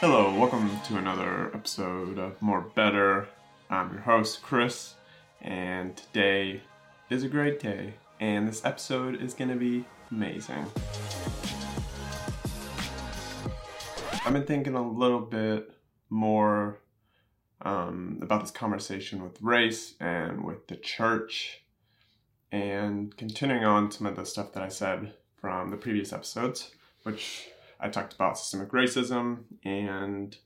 Hello, welcome to another episode of More Better. I'm your host, Chris, and today is a great day, and this episode is going to be amazing. I've been thinking a little bit more um, about this conversation with race and with the church, and continuing on some of the stuff that I said from the previous episodes, which I talked about systemic racism and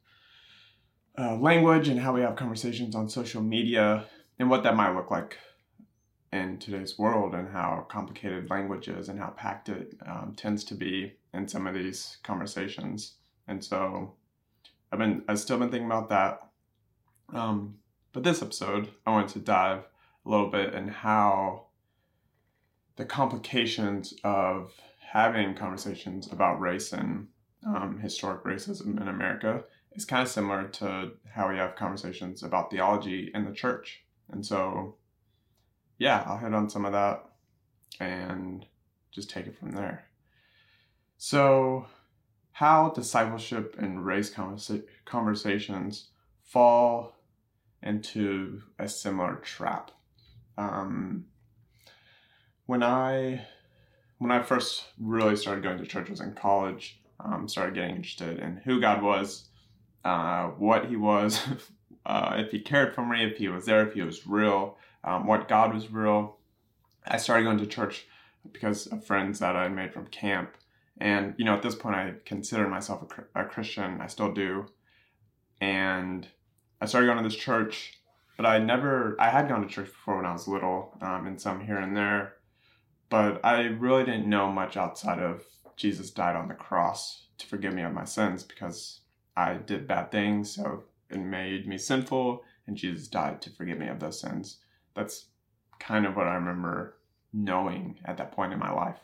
uh, language and how we have conversations on social media and what that might look like in today's world and how complicated language is and how packed it um, tends to be in some of these conversations. And so I've been, I've still been thinking about that. Um, but this episode, I wanted to dive a little bit in how the complications of having conversations about race and um, historic racism in America is kind of similar to how we have conversations about theology in the church. And so, yeah, I'll hit on some of that and just take it from there. So, how discipleship and race conversa- conversations fall into a similar trap. Um, when I when I first really started going to church was in college. Um, started getting interested in who God was, uh, what He was, uh, if He cared for me, if He was there, if He was real, um, what God was real. I started going to church because of friends that I made from camp. And, you know, at this point, I considered myself a, a Christian. I still do. And I started going to this church, but I never, I had gone to church before when I was little, um, and some here and there but I really didn't know much outside of Jesus died on the cross to forgive me of my sins because I did bad things, so it made me sinful, and Jesus died to forgive me of those sins. That's kind of what I remember knowing at that point in my life.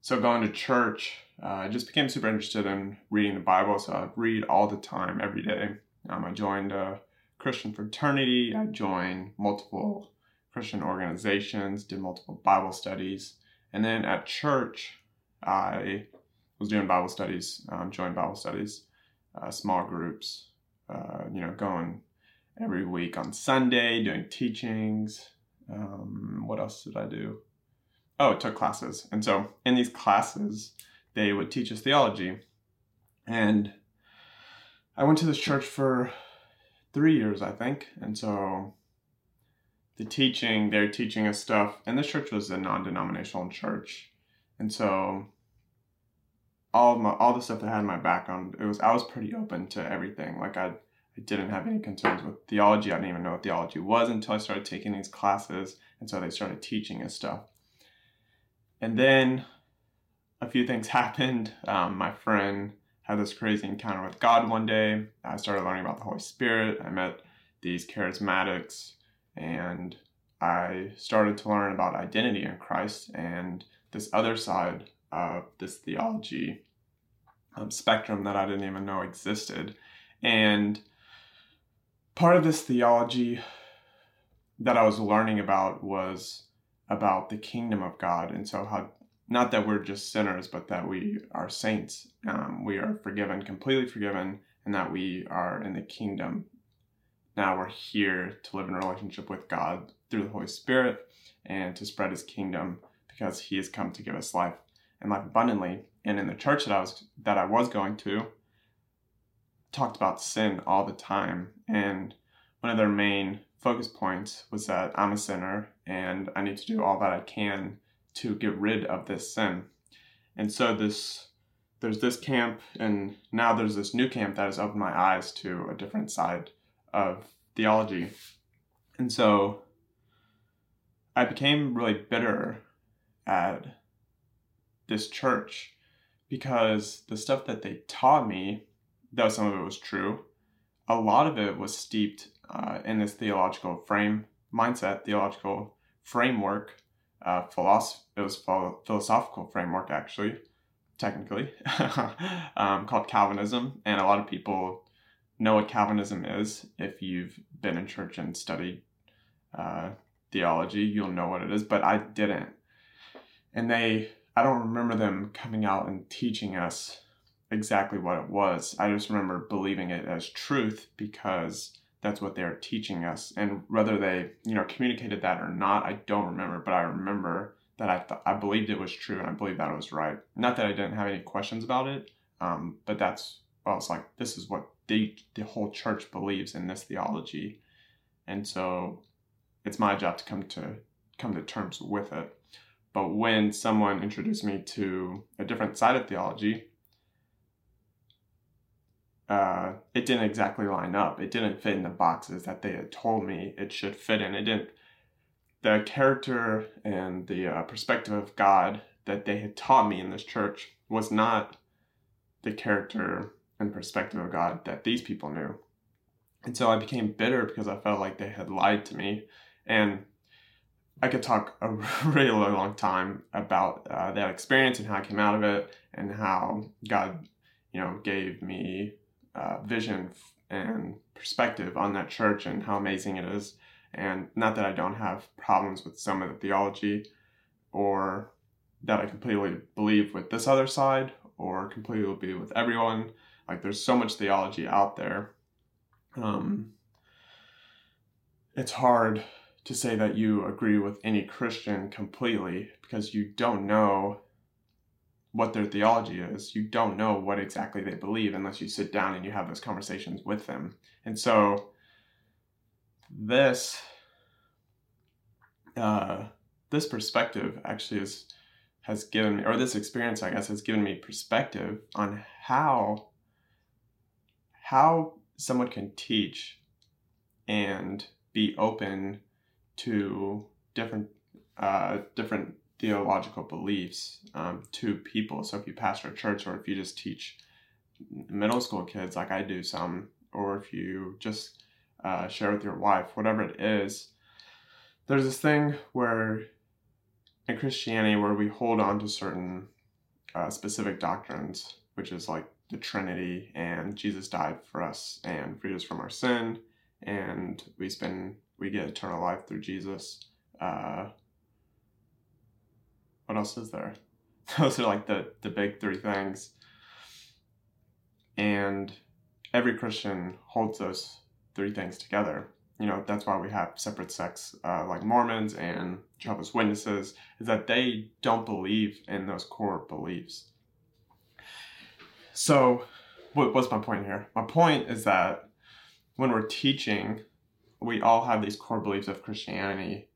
So going to church, uh, I just became super interested in reading the Bible, so I read all the time, every day. Um, I joined a Christian fraternity. I joined multiple Christian organizations, did multiple Bible studies. And then at church, I was doing Bible studies, um, joined Bible studies, uh, small groups, uh, you know, going every week on Sunday, doing teachings. Um, what else did I do? Oh, took classes. And so in these classes, they would teach us theology. And I went to this church for three years, I think. And so the teaching, they're teaching us stuff, and this church was a non-denominational church, and so all my all the stuff that I had in my background, it was I was pretty open to everything. Like I, I didn't have any concerns with theology. I didn't even know what theology was until I started taking these classes, and so they started teaching us stuff. And then a few things happened. Um, my friend had this crazy encounter with God one day. I started learning about the Holy Spirit. I met these charismatics and I started to learn about identity in Christ and this other side of this theology um, spectrum that I didn't even know existed. And part of this theology that I was learning about was about the kingdom of God. And so, how not that we're just sinners, but that we are saints. Um, we are forgiven, completely forgiven, and that we are in the kingdom now we're here to live in a relationship with God through the Holy Spirit and to spread his kingdom because he has come to give us life and life abundantly. And in the church that I was that I was going to talked about sin all the time and one of their main focus points was that I'm a sinner and I need to do all that I can to get rid of this sin. And so this there's this camp and now there's this new camp that has opened my eyes to a different side of theology. And so I became really bitter at this church because the stuff that they taught me, though some of it was true, a lot of it was steeped uh, in this theological frame mindset, theological framework, uh, philosoph- it was philosophical framework actually, technically, um, called Calvinism, and a lot of people know what Calvinism is. If you've been in church and studied uh, theology, you'll know what it is, but I didn't. And they, I don't remember them coming out and teaching us exactly what it was. I just remember believing it as truth because that's what they're teaching us. And whether they, you know, communicated that or not, I don't remember, but I remember that I th- I believed it was true and I believed that it was right. Not that I didn't have any questions about it, um, but that's well, it's like this is what the the whole church believes in this theology, and so it's my job to come to come to terms with it. But when someone introduced me to a different side of theology, uh, it didn't exactly line up. It didn't fit in the boxes that they had told me it should fit in. It didn't. The character and the uh, perspective of God that they had taught me in this church was not the character and perspective of God that these people knew. And so I became bitter because I felt like they had lied to me. And I could talk a really long time about uh, that experience and how I came out of it and how God, you know, gave me uh, vision and perspective on that church and how amazing it is. And not that I don't have problems with some of the theology or that I completely believe with this other side or completely believe with everyone. Like there's so much theology out there. Um, it's hard to say that you agree with any Christian completely because you don't know what their theology is. You don't know what exactly they believe unless you sit down and you have those conversations with them. And so this uh, this perspective actually is has given me or this experience I guess has given me perspective on how how someone can teach and be open to different uh, different theological beliefs um, to people. So if you pastor a church, or if you just teach middle school kids, like I do some, or if you just uh, share with your wife, whatever it is, there's this thing where in Christianity where we hold on to certain uh, specific doctrines, which is like the Trinity and Jesus died for us and freed us from our sin, and we spend we get eternal life through Jesus. Uh, what else is there? Those are like the the big three things. And every Christian holds those three things together. You know, that's why we have separate sects uh, like Mormons and Jehovah's Witnesses, is that they don't believe in those core beliefs. So, what, what's my point here? My point is that when we're teaching, we all have these core beliefs of Christianity,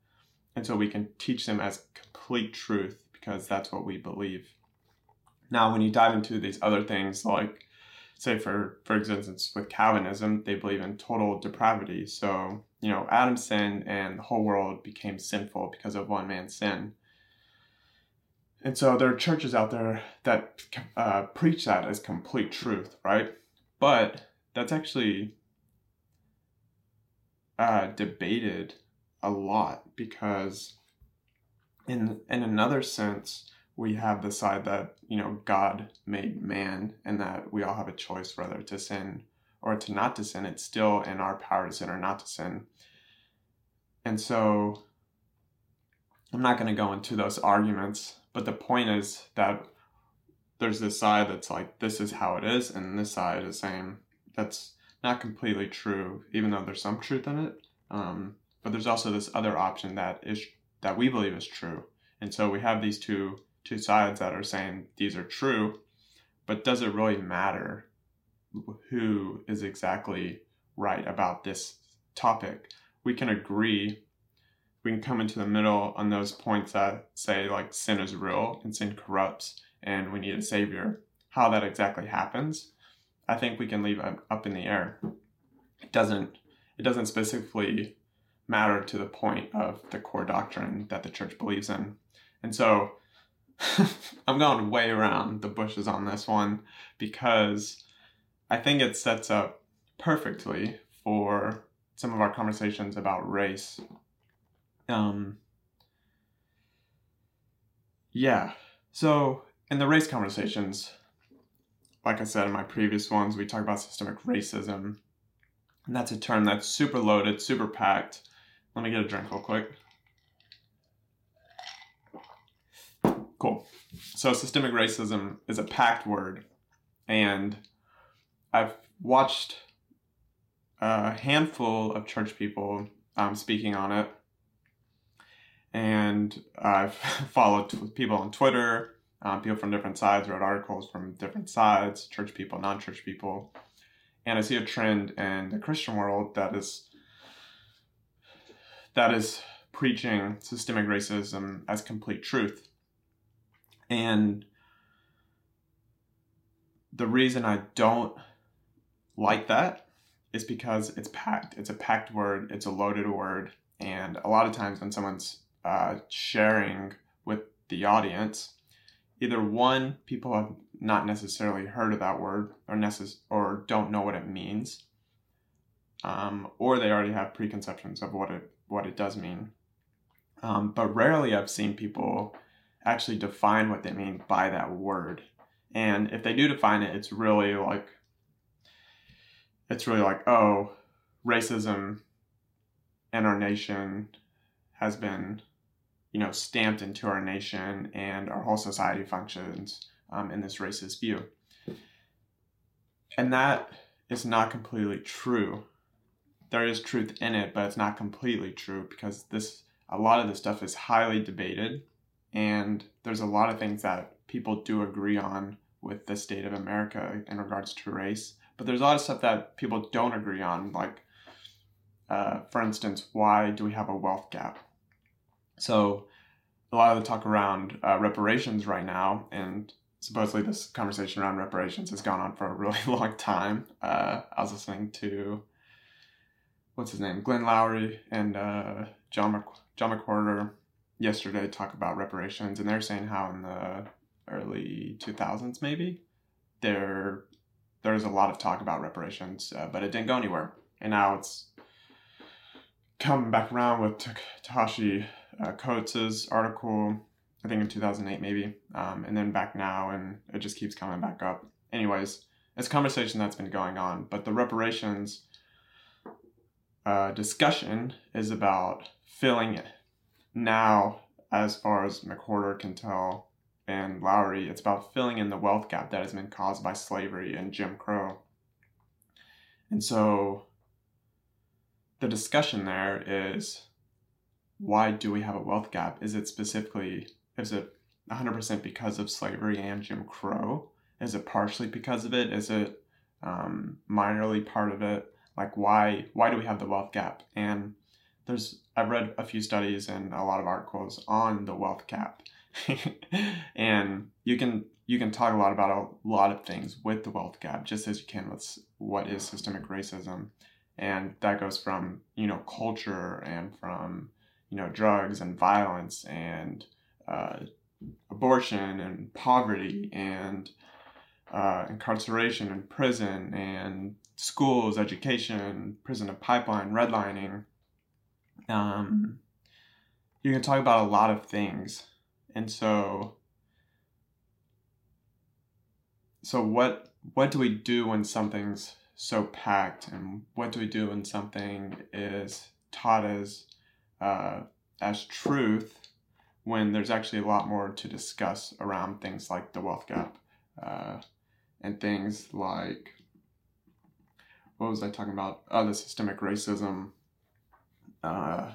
and so we can teach them as complete truth because that's what we believe. Now, when you dive into these other things, like say for for instance with Calvinism, they believe in total depravity. So you know, Adam sinned and the whole world became sinful because of one man's sin. And so there are churches out there that uh, preach that as complete truth, right? But that's actually uh, debated a lot because in in another sense we have the side that you know god made man and that we all have a choice whether to sin or to not to sin it's still in our power to sin or not to sin and so i'm not going to go into those arguments but the point is that there's this side that's like this is how it is and this side is saying that's not completely true even though there's some truth in it um, but there's also this other option that is that we believe is true. And so we have these two two sides that are saying these are true, but does it really matter who is exactly right about this topic? We can agree. We can come into the middle on those points that say like sin is real and sin corrupts and we need a savior. How that exactly happens, I think we can leave up in the air. It doesn't it doesn't specifically matter to the point of the core doctrine that the church believes in. And so I'm going way around the bushes on this one because I think it sets up perfectly for some of our conversations about race. Um, yeah, so in the race conversations, like I said in my previous ones, we talk about systemic racism. And that's a term that's super loaded, super packed. Let me get a drink real quick. Cool. So, systemic racism is a packed word. And I've watched a handful of church people um, speaking on it. And I've followed people on Twitter, um, people from different sides, read articles from different sides, church people, non church people. And I see a trend in the Christian world that is that is preaching systemic racism as complete truth. And the reason I don't like that is because it's packed. It's a packed word, it's a loaded word. And a lot of times when someone's uh, sharing with the audience, either one, people have not necessarily heard of that word or, necess- or don't know what it means, um, or they already have preconceptions of what it, what it does mean. Um, but rarely I've seen people actually define what they mean by that word. And if they do define it, it's really like, it's really like, oh, racism in our nation has been, you know, stamped into our nation and our whole society functions um, in this racist view. And that is not completely true. There is truth in it, but it's not completely true because this a lot of this stuff is highly debated and there's a lot of things that people do agree on with the state of America in regards to race. But there's a lot of stuff that people don't agree on, like, uh, for instance, why do we have a wealth gap? So, a lot of the talk around uh, reparations right now, and supposedly this conversation around reparations has gone on for a really long time. Uh, I was listening to what's his name, Glenn Loury and uh, John Mc, John McWhorter yesterday talk about reparations, and they're saying how in the early 2000s maybe there there was a lot of talk about reparations, uh, but it didn't go anywhere, and now it's coming back around with Ta-Nehisi uh, Coates's article, I think in 2008 maybe, um, and then back now, and it just keeps coming back up. Anyways, it's a conversation that's been going on, but the reparations uh, discussion is about filling it now, as far as McWhorter can tell, and Loury, it's about filling in the wealth gap that has been caused by slavery and Jim Crow. And so the discussion there is why do we have a wealth gap? Is it specifically, is it 100% because of slavery and Jim Crow? Is it partially because of it? Is it um, minorly part of it? Like why why do we have the wealth gap? And there's I've read a few studies and a lot of articles on the wealth gap, and you can you can talk a lot about a lot of things with the wealth gap, just as you can with what is systemic racism, and that goes from you know culture and from you know drugs and violence and uh, abortion and poverty and uh, incarceration and prison and schools, education, prison and pipeline, redlining um, you can talk about a lot of things. And so so what what do we do when something's so packed and what do we do when something is taught as uh, as truth when there's actually a lot more to discuss around things like the wealth gap uh, and things like what was I talking about? Oh, the systemic racism uh,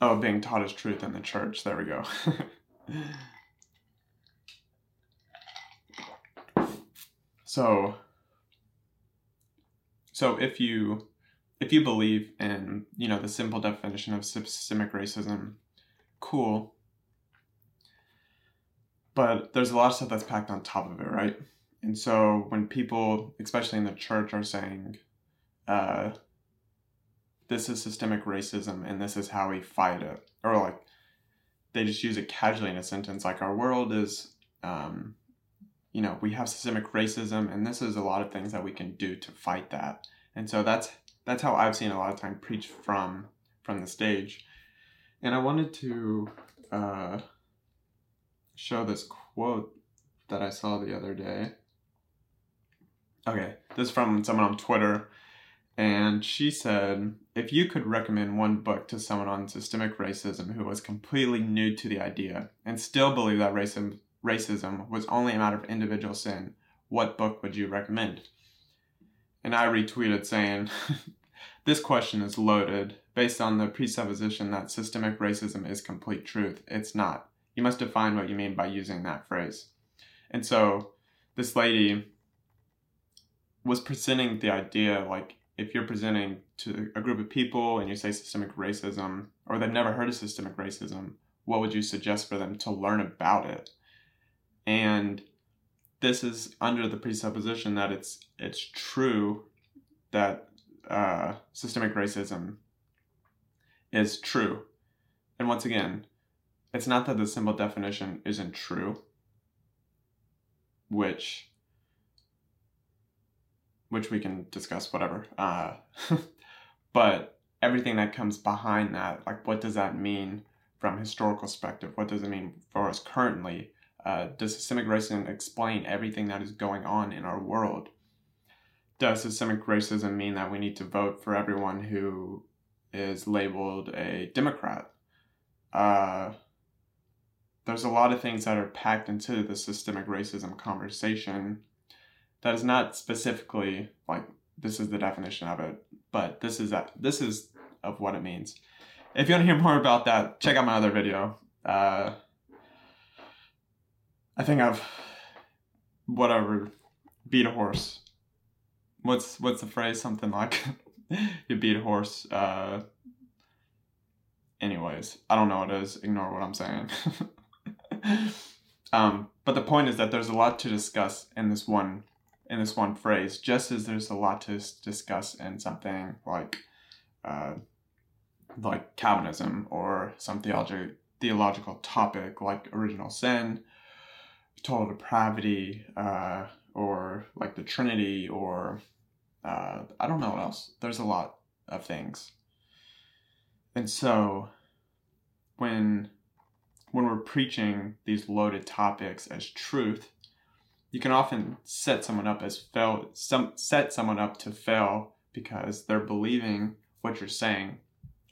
oh, being taught as truth in the church. There we go. so, so if you if you believe in you know the simple definition of systemic racism, cool. But there's a lot of stuff that's packed on top of it, right? And so when people, especially in the church, are saying, uh, this is systemic racism and this is how we fight it or like they just use it casually in a sentence like our world is um, you know we have systemic racism and this is a lot of things that we can do to fight that and so that's that's how i've seen a lot of time preached from from the stage. And i wanted to uh, show this quote that i saw the other day. Okay this is from someone on twitter. And she said, if you could recommend one book to someone on systemic racism who was completely new to the idea and still believe that racism, racism was only a matter of individual sin, what book would you recommend? And I retweeted saying, This question is loaded based on the presupposition that systemic racism is complete truth. It's not. You must define what you mean by using that phrase. And so this lady was presenting the idea like if you're presenting to a group of people and you say systemic racism or they've never heard of systemic racism, what would you suggest for them to learn about it? And this is under the presupposition that it's it's true that uh, systemic racism is true. And once again, it's not that the simple definition isn't true, which which we can discuss whatever. Uh, but everything that comes behind that, like what does that mean from historical perspective? What does it mean for us currently? Uh, does systemic racism explain everything that is going on in our world? Does systemic racism mean that we need to vote for everyone who is labeled a Democrat? Uh, there's a lot of things that are packed into the systemic racism conversation that is not specifically like this is the definition of it, but this is this is of what it means. If you want to hear more about that, check out my other video. Uh, I think I've whatever beat a horse. What's what's the phrase? Something like you beat a horse. Uh, anyways, I don't know what it is. Ignore what I'm saying. um, but the point is that there's a lot to discuss in this one in this one phrase, just as there's a lot to discuss in something like uh, like Calvinism or some theology, theological topic like original sin, total depravity, uh, or like the Trinity, or uh, I don't know what else. There's a lot of things. And so when when we're preaching these loaded topics as truth, you can often set someone up as fail some set someone up to fail because they're believing what you're saying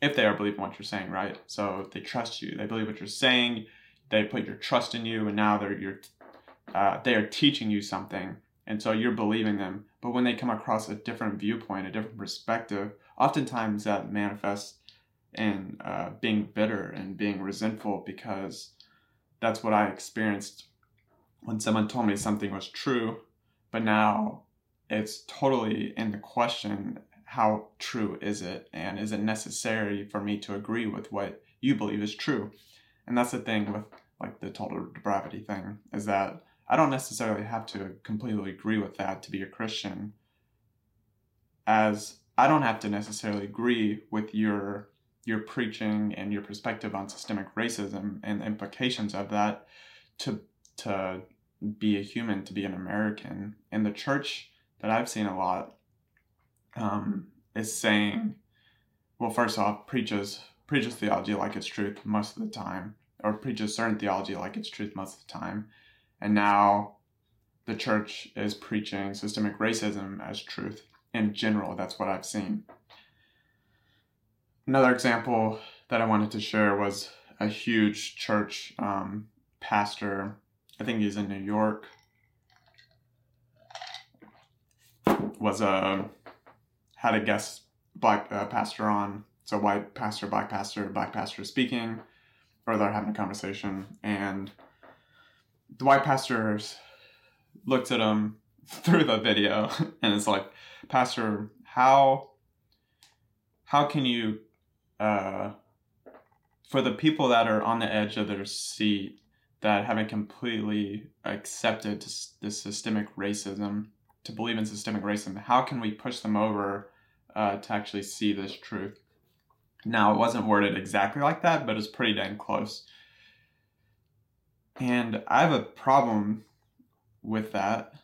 if they are believing what you're saying right so they trust you they believe what you're saying they put your trust in you and now they're you're uh, they are teaching you something and so you're believing them. But when they come across a different viewpoint a different perspective oftentimes that manifests in uh, being bitter and being resentful because that's what i experienced when someone told me something was true, but now it's totally in the question how true is it? And is it necessary for me to agree with what you believe is true? And that's the thing with like the total depravity thing is that i don't necessarily have to completely agree with that to be a christian as i don't have to necessarily agree with your your preaching and your perspective on systemic racism and implications of that to to be a human, to be an American. And the church that I've seen a lot um, is saying, well, first off, preaches preaches theology like it's truth most of the time, or preaches certain theology like it's truth most of the time, and now the church is preaching systemic racism as truth in general. That's what I've seen. Another example that I wanted to share was a huge church um, pastor I think he's in New York. Was a uh, had a guest black uh, pastor on, so white pastor, black pastor, black pastor speaking, or they're having a conversation, and the white pastor looks at him through the video and it's like, Pastor, how how can you uh, for the people that are on the edge of their seat that haven't completely accepted this systemic racism, to believe in systemic racism, how can we push them over uh, to actually see this truth? Now, it wasn't worded exactly like that, but it's pretty dang close. And I have a problem with that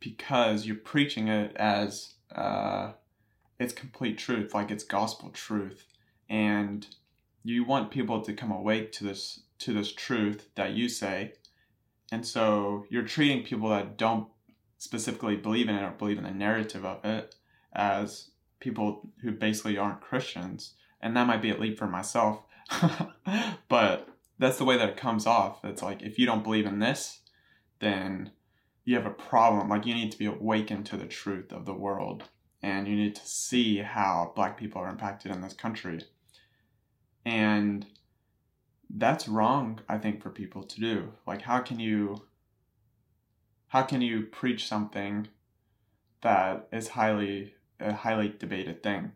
because you're preaching it as uh, it's complete truth, like it's gospel truth. And you want people to come awake to this to this truth that you say. And so you're treating people that don't specifically believe in it or believe in the narrative of it as people who basically aren't Christians. And that might be a leap for myself. but that's the way that it comes off. It's like if you don't believe in this, then you have a problem. Like you need to be awakened to the truth of the world and you need to see how black people are impacted in this country. And that's wrong, I think, for people to do. Like how can you how can you preach something that is highly a highly debated thing?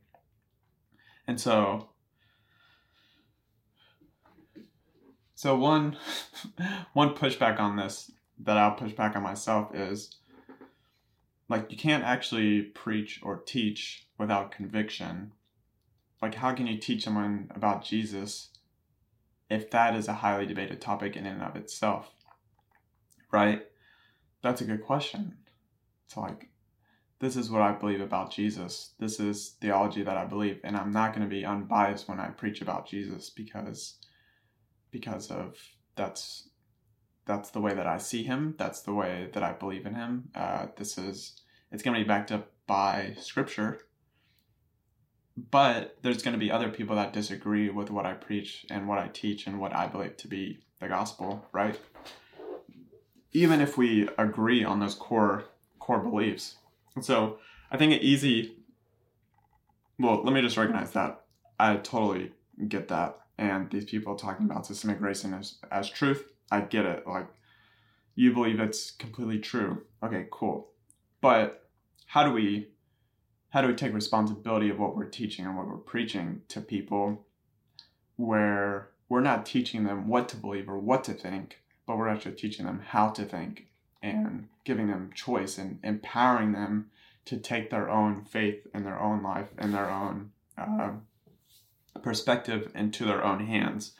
And so so one one pushback on this that I'll push back on myself is like you can't actually preach or teach without conviction. Like how can you teach someone about Jesus if that is a highly debated topic in and of itself? Right? That's a good question. It's like this is what I believe about Jesus. This is theology that I believe and I'm not going to be unbiased when I preach about Jesus because because of that's that's the way that I see him. That's the way that I believe in him. Uh, this is it's going to be backed up by scripture. But there's going to be other people that disagree with what I preach and what I teach and what I believe to be the gospel, right? Even if we agree on those core core beliefs. And so I think it easy well, let me just recognize that. I totally get that. And these people talking about systemic racism as, as truth, I get it. Like, you believe it's completely true. Okay, cool. But how do we how do we take responsibility of what we're teaching and what we're preaching to people where we're not teaching them what to believe or what to think, but we're actually teaching them how to think and giving them choice and empowering them to take their own faith in their own life and their own uh, perspective into their own hands.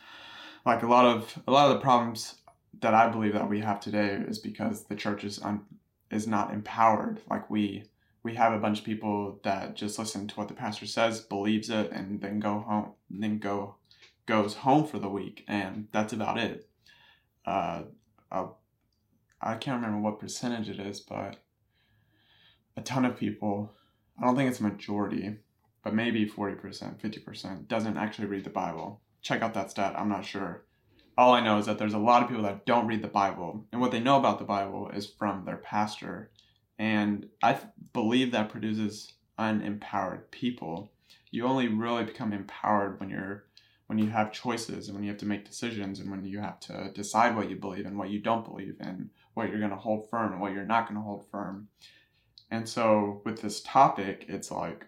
Like a lot of a lot of the problems that I believe that we have today is because the church is un, is not empowered. Like we we have a bunch of people that just listen to what the pastor says, believes it, and then go home, then go goes home for the week, and that's about it. Uh, uh, I can't remember what percentage it is, but a ton of people. I don't think it's a majority, but maybe forty percent, fifty percent doesn't actually read the Bible. Check out that stat. I'm not sure all I know is that there's a lot of people that don't read the Bible, and what they know about the Bible is from their pastor. And I believe that produces unempowered people. You only really become empowered when you're when you have choices and when you have to make decisions and when you have to decide what you believe and what you don't believe and what you're going to hold firm and what you're not going to hold firm. And so with this topic, it's like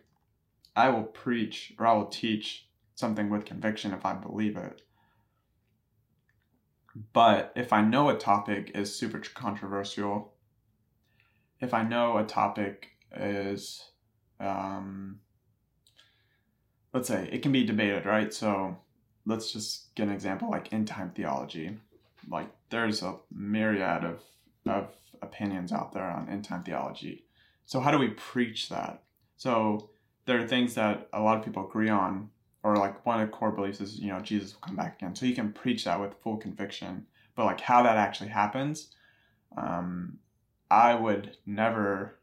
I will preach or I will teach something with conviction if I believe it. But if I know a topic is super controversial, if I know a topic is, um, let's say it can be debated, right? So let's just get an example like end time theology. Like there's a myriad of, of opinions out there on end time theology. So how do we preach that? So there are things that a lot of people agree on or like one of the core beliefs is you know jesus will come back again. So you can preach that with full conviction. But like how that actually happens um, i would never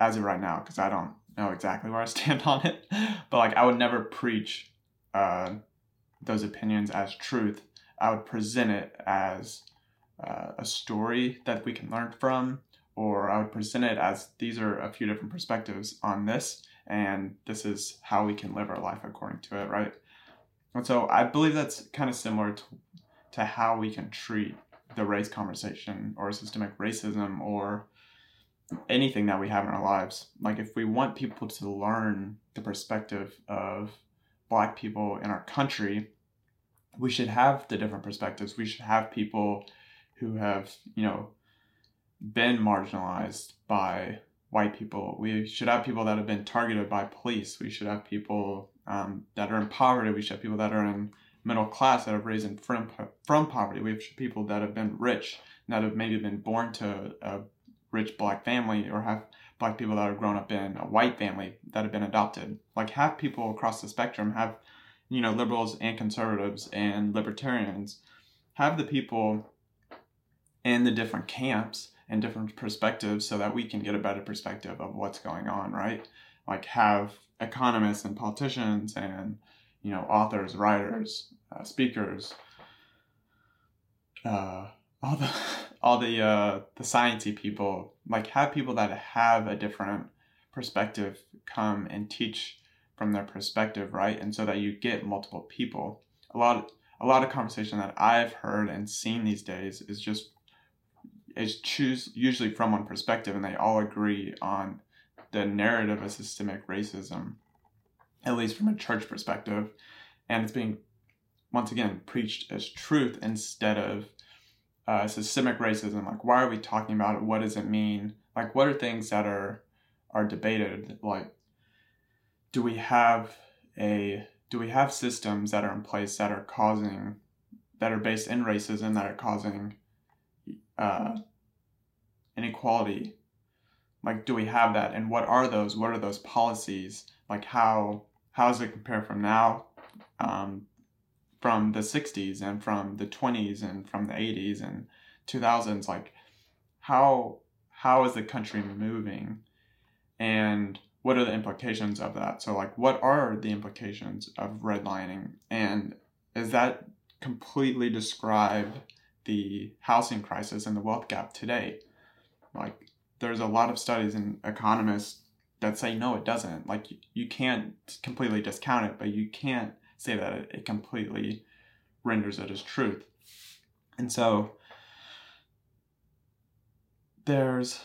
as of right now because i don't know exactly where i stand on it but like i would never preach uh, those opinions as truth. I would present it as uh, a story that we can learn from or i would present it as these are a few different perspectives on this and this is how we can live our life according to it, right? And so I believe that's kind of similar to, to how we can treat the race conversation or systemic racism or anything that we have in our lives. Like, if we want people to learn the perspective of Black people in our country, we should have the different perspectives. We should have people who have, you know, been marginalized by white people. We should have people that have been targeted by police. We should have people um, that are in poverty. We should have people that are in middle class that have risen from from poverty. We have people that have been rich, that have maybe been born to a rich black family, or have black people that have grown up in a white family that have been adopted. Like have people across the spectrum have, you know, liberals and conservatives and libertarians, have the people in the different camps and different perspectives so that we can get a better perspective of what's going on, right? Like have economists and politicians and you know authors, writers, uh, speakers, uh, all the all the uh the sciencey people like have people that have a different perspective come and teach from their perspective right and so that you get multiple people a lot a lot of conversation that i've heard and seen these days is just is choose usually from one perspective and they all agree on the narrative of systemic racism at least from a church perspective. And it's being once again preached as truth instead of uh, systemic racism. Like why are we talking about it? What does it mean? Like what are things that are are debated? Like do we have a do we have systems that are in place that are causing that are based in racism that are causing uh, inequality. Like do we have that? And what are those? What are those policies? Like how how does it compare from now um, from the 60s and from the 20s and from the 80s and 2000s like how how is the country moving? And what are the implications of that? So like what are the implications of redlining? And is that completely describe the housing crisis and the wealth gap today like there's a lot of studies and economists that say no it doesn't like you can't completely discount it but you can't say that it, it completely renders it as truth. And so there's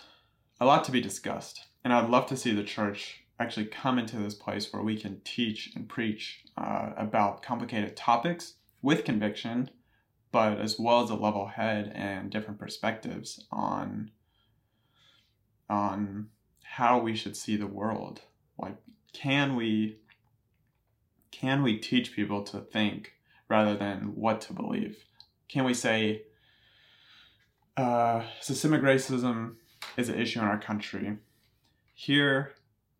a lot to be discussed. And I'd love to see the church actually come into this place where we can teach and preach uh, about complicated topics with conviction, but as well as a level head and different perspectives on on how we should see the world. Like, can we can we teach people to think rather than what to believe? Can we say uh, systemic racism is an issue in our country? Here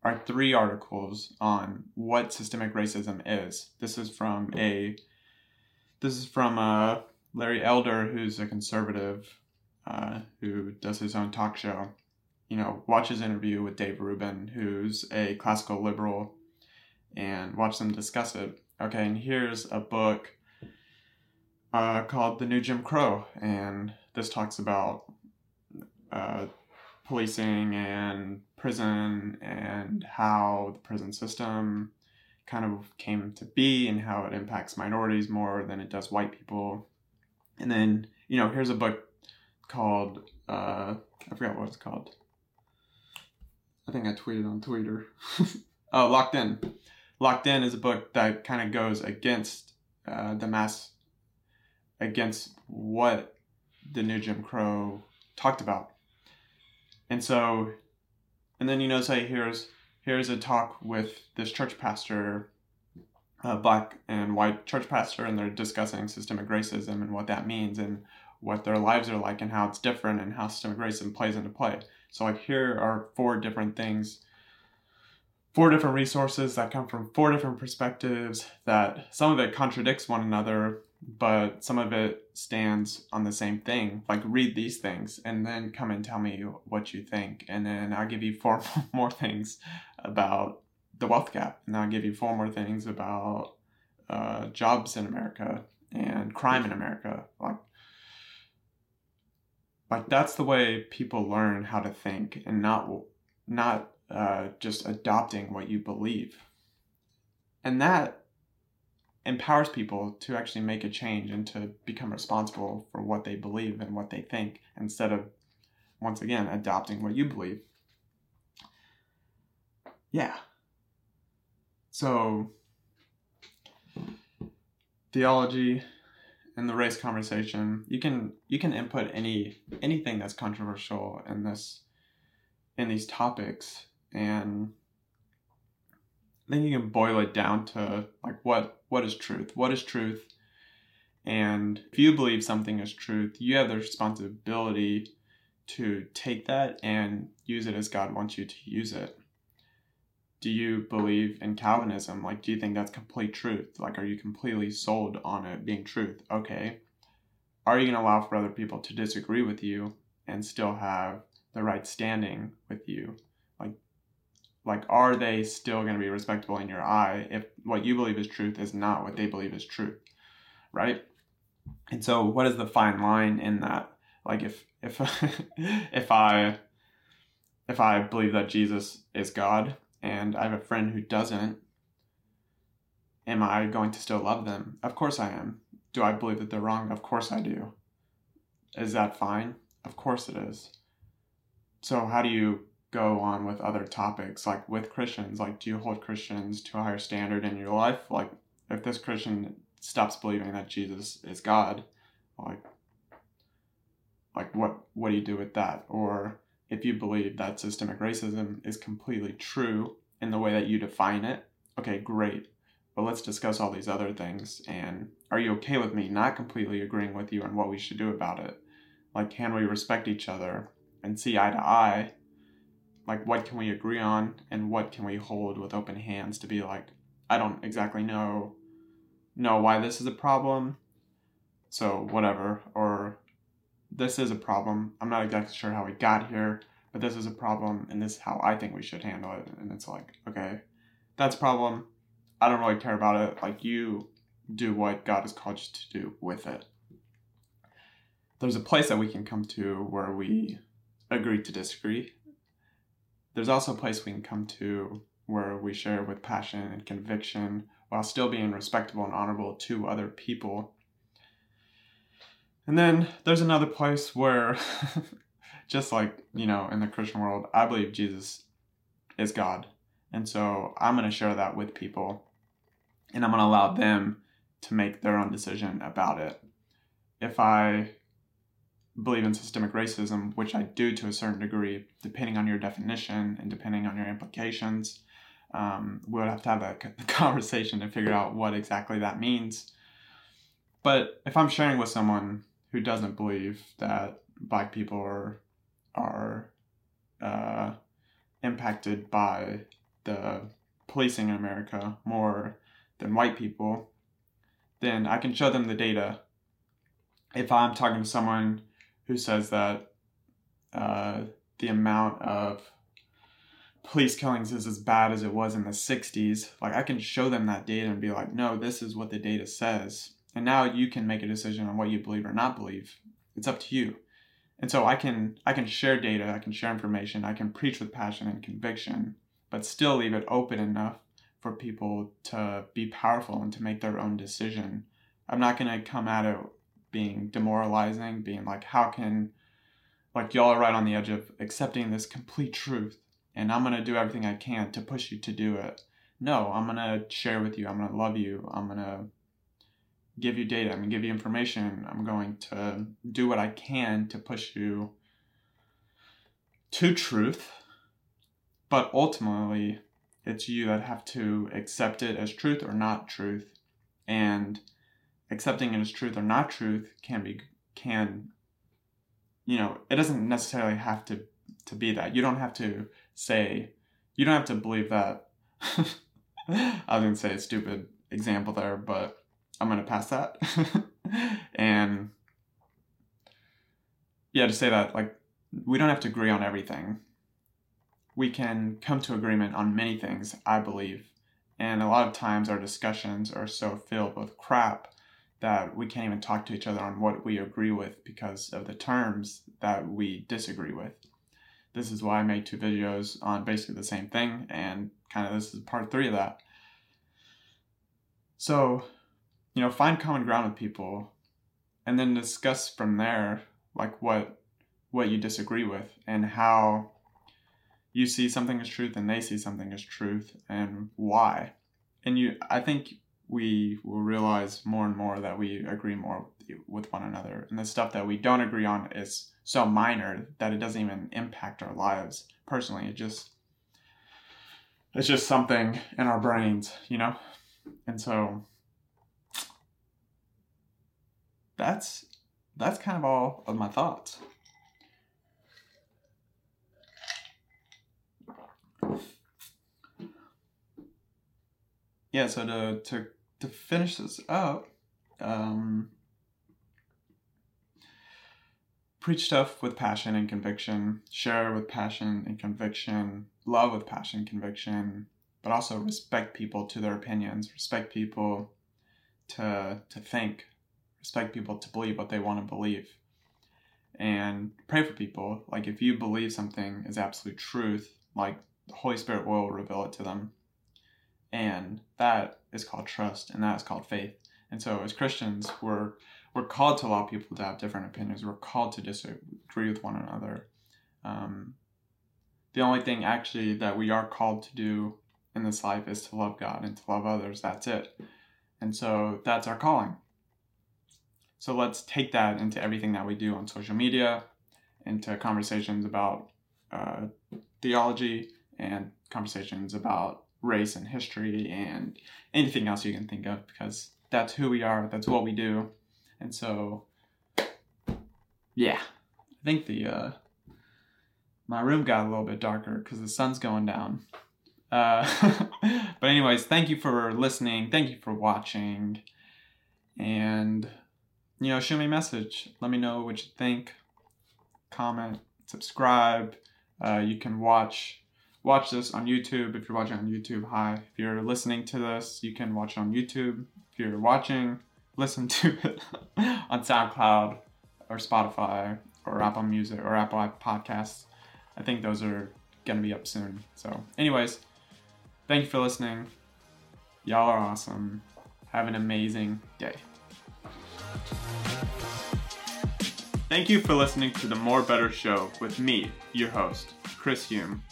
are three articles on what systemic racism is. This is from a this is from uh, Larry Elder, who's a conservative uh, who does his own talk show. You know, watch his interview with Dave Rubin, who's a classical liberal and watch them discuss it. Okay, and here's a book uh, called The New Jim Crow, and this talks about uh, policing and prison and how the prison system kind of came to be and how it impacts minorities more than it does white people. And then, you know, here's a book called, uh, I forgot what it's called. I think I tweeted on Twitter. oh, Locked In. Locked In is a book that kind of goes against uh, the mass, against what the new Jim Crow talked about. And so, and then you know, say here's here's a talk with this church pastor, Uh, a black and white church pastor, and they're discussing systemic racism and what that means and what their lives are like and how it's different and how systemic racism plays into play. So like here are four different things four different resources that come from four different perspectives that some of it contradicts one another but some of it stands on the same thing like read these things and then come and tell me what you think and then i'll give you four more things about the wealth gap and i'll give you four more things about uh, jobs in america and crime in america like like that's the way people learn how to think and not not uh, just adopting what you believe. And that empowers people to actually make a change and to become responsible for what they believe and what they think instead of, once again, adopting what you believe. Yeah. So, theology and the race conversation, you can you can input any anything that's controversial in this in these topics and then you can boil it down to like what what is truth? What is truth? And if you believe something is truth you have the responsibility to take that and use it as god wants you to use it do you believe in calvinism? Like do you think that's complete truth? Like are you completely sold on it being truth? Okay. Are you going to allow for other people to disagree with you and still have the right standing with you? Like like are they still going to be respectable in your eye if what you believe is truth is not what they believe is truth? Right? And so what is the fine line in that? Like if if if I if I believe that Jesus is God and I have a friend who doesn't, am I going to still love them? Of course I am. Do I believe that they're wrong? Of course I do. Is that fine? Of course it is. So how do you go on with other topics like with Christians? Like do you hold Christians to a higher standard in your life? Like if this Christian stops believing that Jesus is God, like like what what do you do with that? Or if you believe that systemic racism is completely true in the way that you define it, okay, great. But let's discuss all these other things. And are you okay with me not completely agreeing with you on what we should do about it? Like, can we respect each other and see eye to eye? Like, what can we agree on and what can we hold with open hands to be like, I don't exactly know know why this is a problem, so whatever. Or this is a problem. I'm not exactly sure how we got here, but this is a problem, and this is how I think we should handle it. And it's like, okay, that's a problem. I don't really care about it. Like, you do what God has called you to do with it. There's a place that we can come to where we agree to disagree. There's also a place we can come to where we share with passion and conviction while still being respectable and honorable to other people and then there's another place where, just like, you know, in the Christian world, I believe Jesus is God. And so I'm going to share that with people and I'm going to allow them to make their own decision about it. If I believe in systemic racism, which I do to a certain degree, depending on your definition and depending on your implications, um, we'll have to have a conversation to figure out what exactly that means. But if I'm sharing with someone who doesn't believe that black people are are uh, impacted by the policing in America more than white people, then I can show them the data. If I'm talking to someone who says that uh, the amount of police killings is as bad as it was in the 60s, like I can show them that data and be like, no, this is what the data says and now you can make a decision on what you believe or not believe. It's up to you. And so i can i can share data i can share information i can preach with passion and conviction but still leave it open enough for people to be powerful and to make their own decision. I'm not going to come at it being demoralizing being like how can like y'all are right on the edge of accepting this complete truth and i'm going to do everything i can to push you to do it. No i'm going to share with you i'm going to love you i'm going to give you data, I'm going to give you information, I'm going to do what I can to push you to truth. But ultimately, it's you that have to accept it as truth or not truth. And accepting it as truth or not truth can be, can, you know, it doesn't necessarily have to, to be that. You don't have to say, you don't have to believe that. I was going to say a stupid example there, but I'm gonna pass that. and yeah, to say that like we don't have to agree on everything. We can come to agreement on many things, I believe. And a lot of times our discussions are so filled with crap that we can't even talk to each other on what we agree with because of the terms that we disagree with. This is why I made two videos on basically the same thing, and kind of this is part three of that. So, you know, find common ground with people and then discuss from there like what what you disagree with and how you see something as truth and they see something as truth and why. And you I think we will realize more and more that we agree more with one another. And the stuff that we don't agree on is so minor that it doesn't even impact our lives personally. It just it's just something in our brains, you know? And so that's that's kind of all of my thoughts. Yeah, so to to to finish this up, um, preach stuff with passion and conviction, share with passion and conviction, love with passion and conviction, but also respect people to their opinions, respect people to to think respect people to believe what they want to believe. and pray for people. Like if you believe something is absolute truth, like the Holy Spirit will reveal it to them. And that is called trust and that is called faith. And so as Christians, we're we're called to allow people to have different opinions. We're called to disagree with one another. Um, the only thing actually that we are called to do in this life is to love God and to love others. That's it. And so that's our calling. So let's take that into everything that we do on social media, into conversations about uh, theology and conversations about race and history and anything else you can think of because that's who we are, that's what we do. And so, yeah, I think the uh, my room got a little bit darker because the sun's going down. Uh, but anyways, thank you for listening. Thank you for watching, and you know, shoot me a message. Let me know what you think. Comment, subscribe. Uh, you can watch watch this on YouTube if you're watching on YouTube. Hi. If you're listening to this, you can watch it on YouTube. If you're watching, listen to it on SoundCloud or Spotify or Apple Music or Apple Podcasts. I think those are gonna be up soon. So, anyways, thank you for listening. Y'all are awesome. Have an amazing day. Thank you for listening to the More Better Show with me, your host, Chris Hume.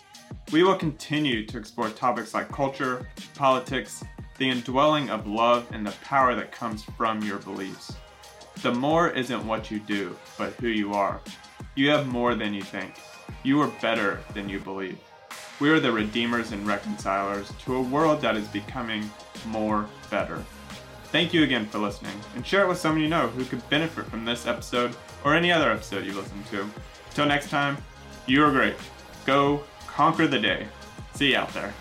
We will continue to explore topics like culture, politics, the indwelling of love, and the power that comes from your beliefs. The more isn't what you do, but who you are. You have more than you think. You are better than you believe. We are the redeemers and reconcilers to a world that is becoming more better. Thank you again for listening, and share it with someone you know who could benefit from this episode or any other episode you listen to. Till next time, you are great. Go conquer the day. See you out there.